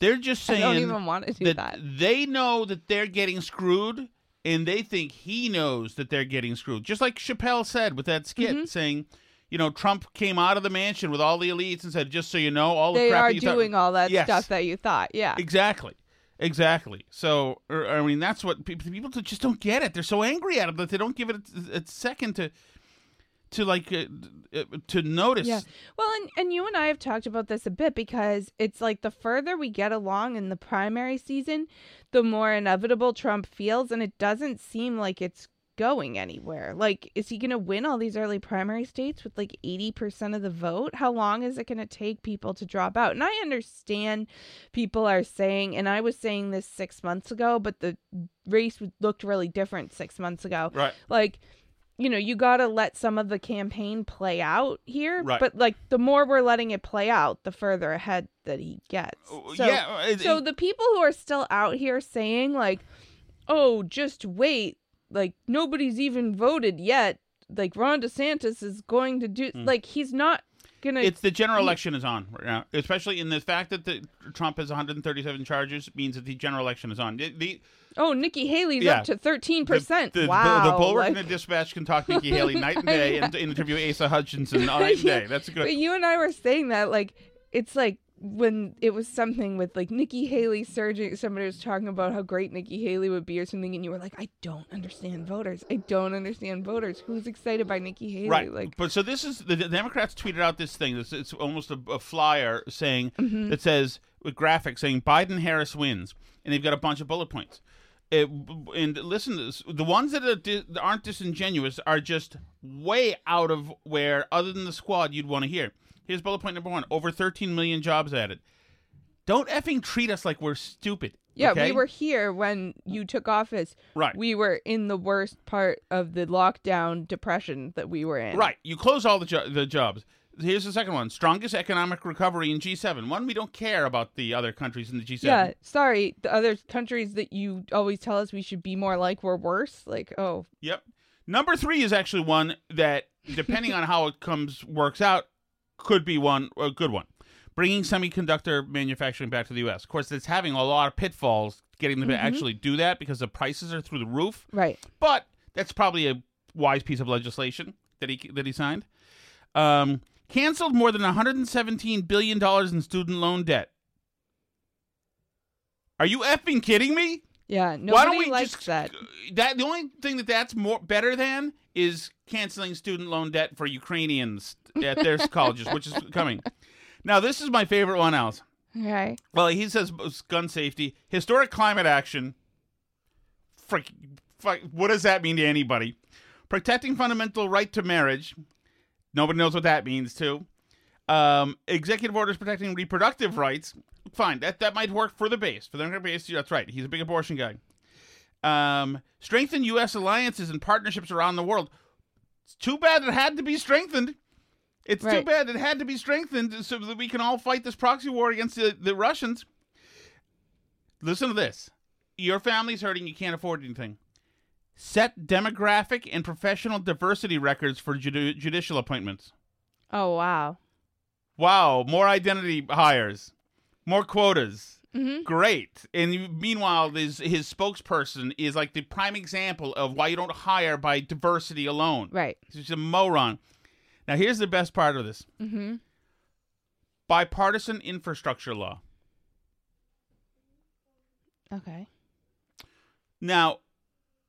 They're just I saying don't even want to do that, that. they know that they're getting screwed and they think he knows that they're getting screwed. Just like Chappelle said with that skit Mm-hmm. saying, you know, Trump came out of the mansion with all the elites and said, just so you know, all the They crap are you thought-" doing all that Yes, stuff that you thought. Yeah. Exactly. Exactly. So, er, I mean, that's what people, people just don't get it. They're so angry at him that they don't give it a, a second to, to like, uh, uh, to notice. Yeah. Well, and, and you and I have talked about this a bit because it's like the further we get along in the primary season, the more inevitable Trump feels. And it doesn't seem like it's going anywhere. Like, is he going to win all these early primary states with like 80% of the vote? How long is it going to take people to drop out? And I understand people are saying, and I was saying this six months ago, but the race looked really different six months ago. Right. Like, you know, you got to let some of the campaign play out here. Right. But like, the more we're letting it play out, the further ahead that he gets. Oh, so, yeah, it- so the people who are still out here saying like, "Oh, just wait," like nobody's even voted yet. Like Ron DeSantis is going to do. Hmm. Like he's not gonna. It's the general election is on right now, especially in the fact that the Trump has 137 charges means that the general election is on. The, the, Oh, Nikki Haley's Yeah. up to thirteen percent. the, the- Wow. the, Bulwark like- and the Dispatch can talk Nikki Haley night and day and interview Asa Hutchinson all night and day. That's good. But you and I were saying that like it's like when it was something with like Nikki Haley surging. Somebody was talking about how great Nikki Haley would be or something, and you were like, "I don't understand voters. I don't understand voters. Who's excited by Nikki Haley?" Right. Like, but so this is the, the Democrats tweeted out this thing. It's, it's almost a, a flyer saying Mhm. that says with graphics saying Biden Harris wins, and they've got a bunch of bullet points. It, and listen to this: the ones that are di- that aren't disingenuous are just way out of where, other than the squad, you'd want to hear. Here's bullet point number one: over 13 million jobs added. Don't effing treat us like we're stupid. yeah, okay? we were here when you took office. Right. We were in the worst part of the lockdown depression that we were in. Right. You close all the jo- the jobs. Here's the second one: strongest economic recovery in G7. One, we don't care about the other countries in the G7. Yeah, sorry. The other countries that you always tell us we should be more like were worse. Like, oh, Yep. Number three is actually one that, depending on how it comes works out, could be one a good one. Bringing semiconductor manufacturing back to the U.S. Of course, it's having a lot of pitfalls getting them Mhm. to actually do that because the prices are through the roof. right. But that's probably a wise piece of legislation that he that he signed. Um, canceled more than 117 billion dollars in student loan debt. Are you effing kidding me? Yeah, nobody Why don't we likes just that. that the only thing that that's more better than is canceling student loan debt for Ukrainians at their colleges, which is coming. Now, this is my favorite one, Alice. Okay. Well, he says gun safety, historic climate action. Frick, fuck, what does that mean to anybody? Protecting fundamental right to marriage. Nobody knows what that means, too. Um, executive orders protecting reproductive rights. Fine, that that might work for the base. For the base, that's right. He's a big abortion guy. Um, strengthen U.S. alliances and partnerships around the world. It's too bad it had to be strengthened. It's too bad it had to be strengthened so that we can all fight this proxy war against the, the Russians. Listen to this. Your family's hurting, you can't afford anything. Set demographic and professional diversity records for judi- judicial appointments. Oh wow. Wow, more identity hires, more quotas. Mhm. Great. And meanwhile, his his spokesperson is like the prime example of why you don't hire by diversity alone. Right. He's a moron. Now, here's the best part of this Mm-hmm. bipartisan infrastructure law. Okay. Now,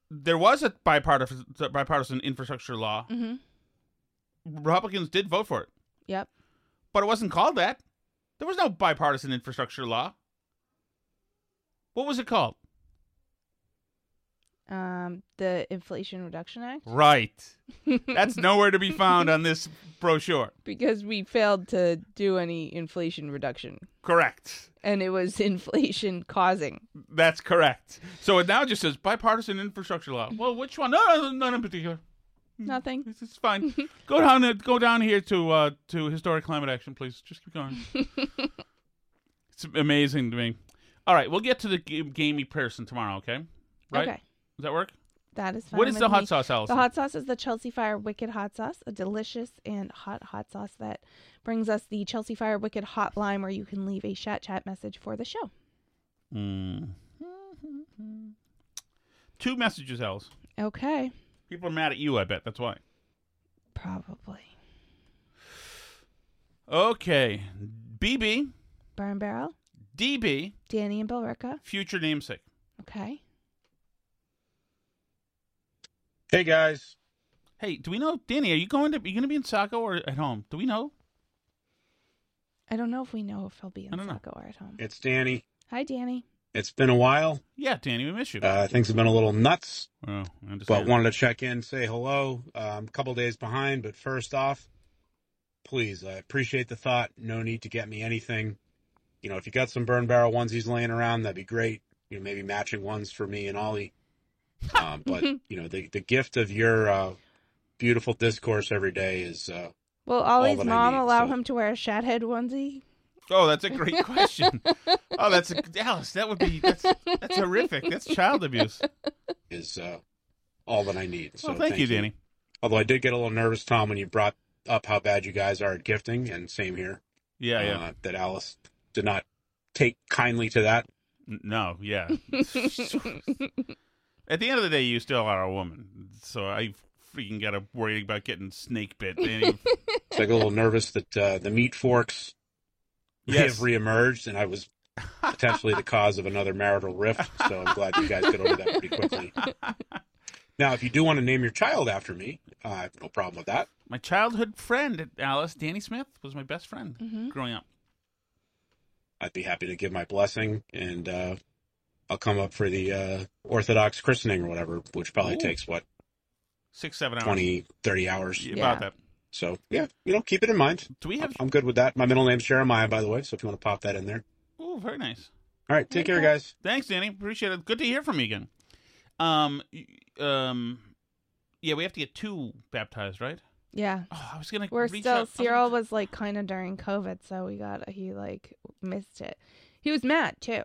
there was a bipartisan bipartisan infrastructure law. Mm-hmm. Republicans did vote for it, Yep. but it wasn't called that. There was no bipartisan infrastructure law. What was it called? Um, the Inflation Reduction Act. Right. That's nowhere to be found on this brochure. because we failed to do any inflation reduction, Correct. and it was inflation causing. That's correct. So it now just says bipartisan infrastructure law. Well, which one? No, no, none in particular. Nothing. It's, it's fine. go down. Go down here to uh, to historic climate action, please. Just keep going. it's amazing to me. All right, we'll get to the g- gamey person tomorrow. Okay. Right. Okay. Does that work? That is fine. What is the hot me. sauce, Allison? The hot sauce is the Chelsea Fire Wicked Hot Sauce, a delicious and hot hot sauce that brings us the Chelsea Fire Wicked Hotline, where you can leave a chat chat message for the show. Mm. Two messages, Alice. Okay. People are mad at you. I bet that's why. Probably. Okay. BB, Burn Barrel, DB, Danny and Billerica. future namesake. Okay. Hey guys. Hey, do we know, Danny? Are you going to? Are you going to be in Saco or at home? Do we know? I don't know if we know if he'll be in I don't know. Saco or at home. It's Danny. Hi, Danny. It's been a while. Yeah, Danny, we miss you. Uh, things have been a little nuts, oh, I but wanted to check in, say hello. Um, a couple days behind, but first off, please, I appreciate the thought. No need to get me anything. You know, if you got some burn barrel onesies laying around, that'd be great. You know, maybe matching ones for me and Ollie. Um, but you know, the the gift of your uh, beautiful discourse every day is uh, Will all Ollie's that I mom need, allow so- him to wear a shathead onesie? Oh, that's a great question. oh, that's a, Alice. That would be that's that's horrific. That's child abuse. is uh, all that I need. So Well, thank you, Danny. Although I did get a little nervous, Tom, when you brought up how bad you guys are at gifting, and same here. Yeah, yeah. Uh, that Alice did not take kindly to that. No, yeah. At the end of the day, you still are a woman, so I freaking got to worry about getting snake bit. Danny. It's like a little nervous that uh, the meat forks may Yes. have reemerged, and I was potentially the cause of another marital rift. So I'm glad you guys get over that pretty quickly. Now, if you do want to name your child after me, uh, I have no problem with that. my childhood friend, Alice Danny Smith, was my best friend Mhm. growing up. I'd be happy to give my blessing, and uh, I'll come up for the uh, Orthodox christening or whatever, which probably Ooh. takes, what, Six, seven hours. 20, 30 hours. Yeah, About that. So, yeah, you know, keep it in mind. Do we have? I'm good with that. My middle name's Jeremiah, by the way, so if you want to pop that in there. Oh, very nice. All right, take care, guys. Thanks, Danny. Appreciate it. Good to hear from you again. Um, um, yeah, we have to get two baptized, right? Yeah. Oh, I was gonna. We're reach still out- was Cyril was like kind of during COVID, so we got he like missed it. He was mad too,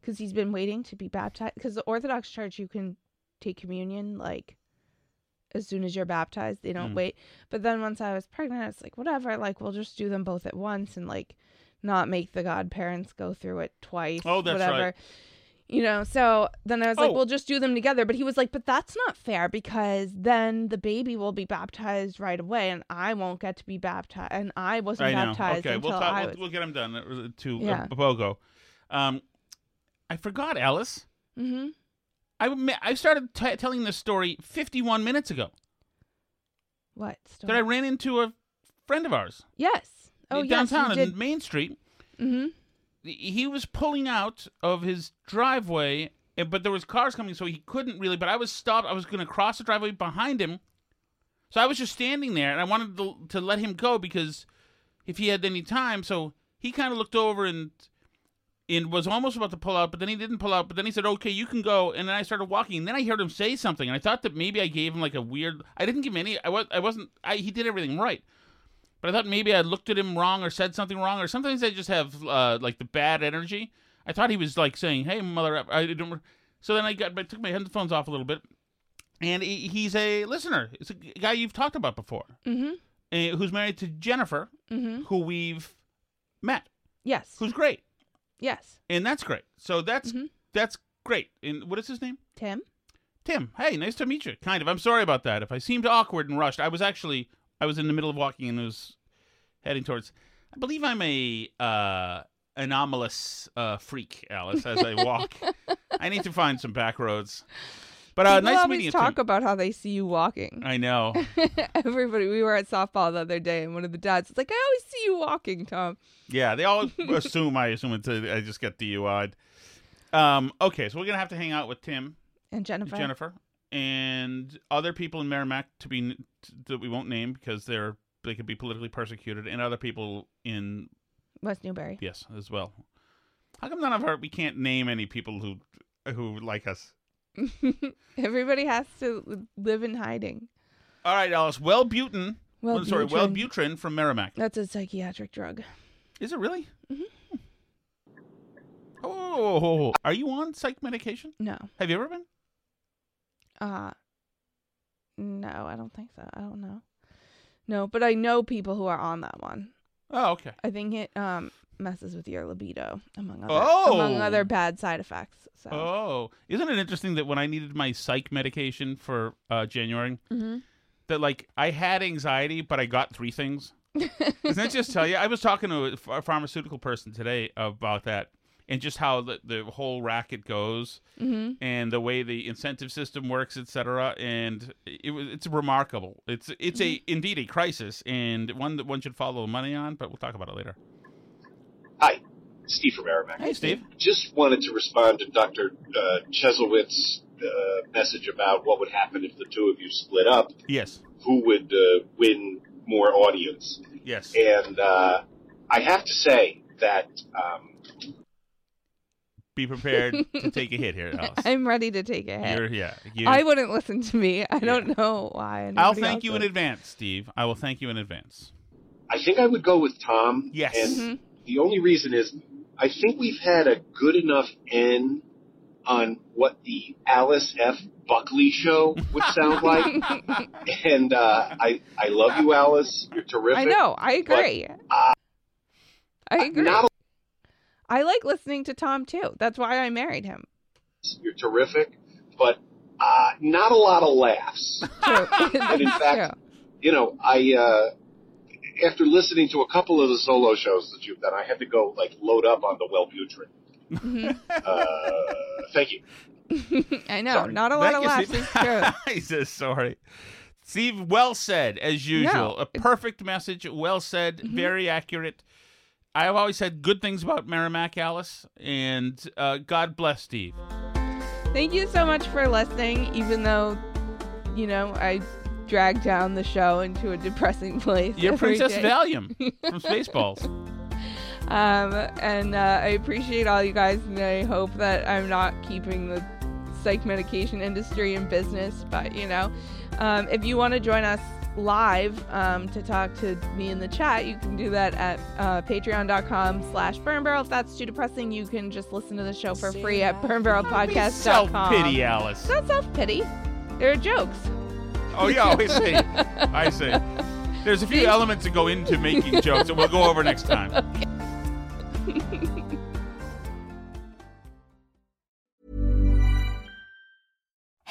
because he's been waiting to be baptized. Because the Orthodox Church, you can take communion like as soon as you're baptized. They don't Mm. wait. But then once I was pregnant, it's like whatever. Like we'll just do them both at once and like not make the godparents go through it twice. Oh, that's whatever. right. You know, so then I was like, Oh. we'll just do them together. But he was like, but that's not fair because then the baby will be baptized right away and I won't get to be baptized. And I wasn't I baptized Okay, until we'll, talk, I we'll, we'll get them done uh, to Yeah. uh, BOGO. Um, I forgot, Alice. hmm I I started t- telling this story 51 minutes ago. What? Story? that I ran into a friend of ours Yes. Oh, downtown you on did. Main Street. hmm He was pulling out of his driveway, eh, but there was cars coming, so he couldn't really. But I was stopped. I was going to cross the driveway behind him, so I was just standing there, and I wanted to, to let him go because if he had any time, so he kind of looked over and and was almost about to pull out, but then he didn't pull out. But then he said, "Okay, you can go." And then I started walking. And then I heard him say something, and I thought that maybe I gave him like a weird. I didn't give him any. I was. I wasn't. I, he did everything right. But I thought maybe I looked at him wrong or said something wrong, or sometimes I just have uh, like the bad energy. I thought he was like saying, "Hey, mother," I didn't. So then I got, I took my headphones off a little bit, and he, he's a listener. It's a guy you've talked about before, hmm uh, who's married to Jennifer, hmm who we've met, Yes. who's great, Yes. and that's great. So that's Mm-hmm. that's great. And what is his name? Tim. Tim. Hey, nice to meet you. Kind of. I'm sorry about that. If I seemed awkward and rushed, I was actually I was in the middle of walking and was heading towards. I believe I'm a uh, anomalous uh, freak, Alice. As I walk, I need to find some back roads. But uh, People nice always meeting you. talk about how they see you walking. I know. Everybody, we were at softball the other day, and one of the dads was like, "I always see you walking, Tom." Yeah, they all assume I assume it's a, I just get DUI'd. Um, okay, so we're gonna have to hang out with Tim, And Jennifer. Jennifer, and other people in Merrimack to be that we won't name because they're they could be politically persecuted, and other people in West Newbury. yes as well. How come none of our we can't name any people who who like us? Everybody has to live in hiding. All right, Alice. Wellbutrin. Wellbutrin. sorry, Wellbutrin from Merrimack. That's a psychiatric drug. Is it really? Mm-hmm. Oh, are you on psych medication? No. Have you ever been? Uh no, I don't think so. I don't know. No, but I know people who are on that one. Oh, okay. I think it um messes with your libido among other Oh. among other bad side effects. So Oh, isn't it interesting that when I needed my psych medication for uh, January, Mhm. that like I had anxiety, but I got three things. Doesn't that just tell you? I was talking to a pharmaceutical person today about that, and just how the, the whole racket goes, Mhm. and the way the incentive system works, etc. And it was it's remarkable. It's it's a indeed a crisis, and one that one should follow the money on. But we'll talk about it later. Hi, Steve from Merrimack. Hey, Steve. Just wanted to respond to Dr. Uh, Cheselwitz's uh, message about what would happen if the two of you split up. Yes. Who would uh, win more audience? Yes. And uh, I have to say that um, Be prepared to take a hit here, Alice. I'm ready to take a hit. You're, yeah. you- I wouldn't listen to me. I don't know why. I'll thank else you in advance, Steve. I will thank you in advance. I think I would go with Tom. Yes. And Mm-hmm. the only reason is I think we've had a good enough end on what the Alice F. Buckley show would sound like. and uh, I I love you, Alice. You're terrific. I know. I but, agree. uh, I agree. Not I like listening to Tom too. That's why I married him. you're terrific, but uh, not a lot of laughs. And in That's fact, you know, I uh, after listening to a couple of the solo shows that you've done, I had to go like load up on the Wellbutrin. true. Uh, thank you. I know. Not a lot Thank of you, laughs. Steve. It's true. he says sorry. Steve, well said as usual. No. A perfect message. Well said. Mm-hmm. Very accurate. I've always said good things about Merrimack, Alice, and uh, God bless Steve. Thank you so much for listening, even though, you know, I dragged down the show into a depressing place. You're Princess day. Valium from Spaceballs. Um, and uh, I appreciate all you guys, and I hope that I'm not keeping the psych medication industry in business. But you know, um, if you want to join us live um, to talk to me in the chat, you can do that at uh, Patreon.com/slash BurnBarrel. If that's too depressing, you can just listen to the show for free at BurnBarrelPodcast.com. Self-pity, Alice. It's not self pity. There are jokes. Oh yeah, I see. I see. There's a few elements that go into making jokes and we'll go over next time.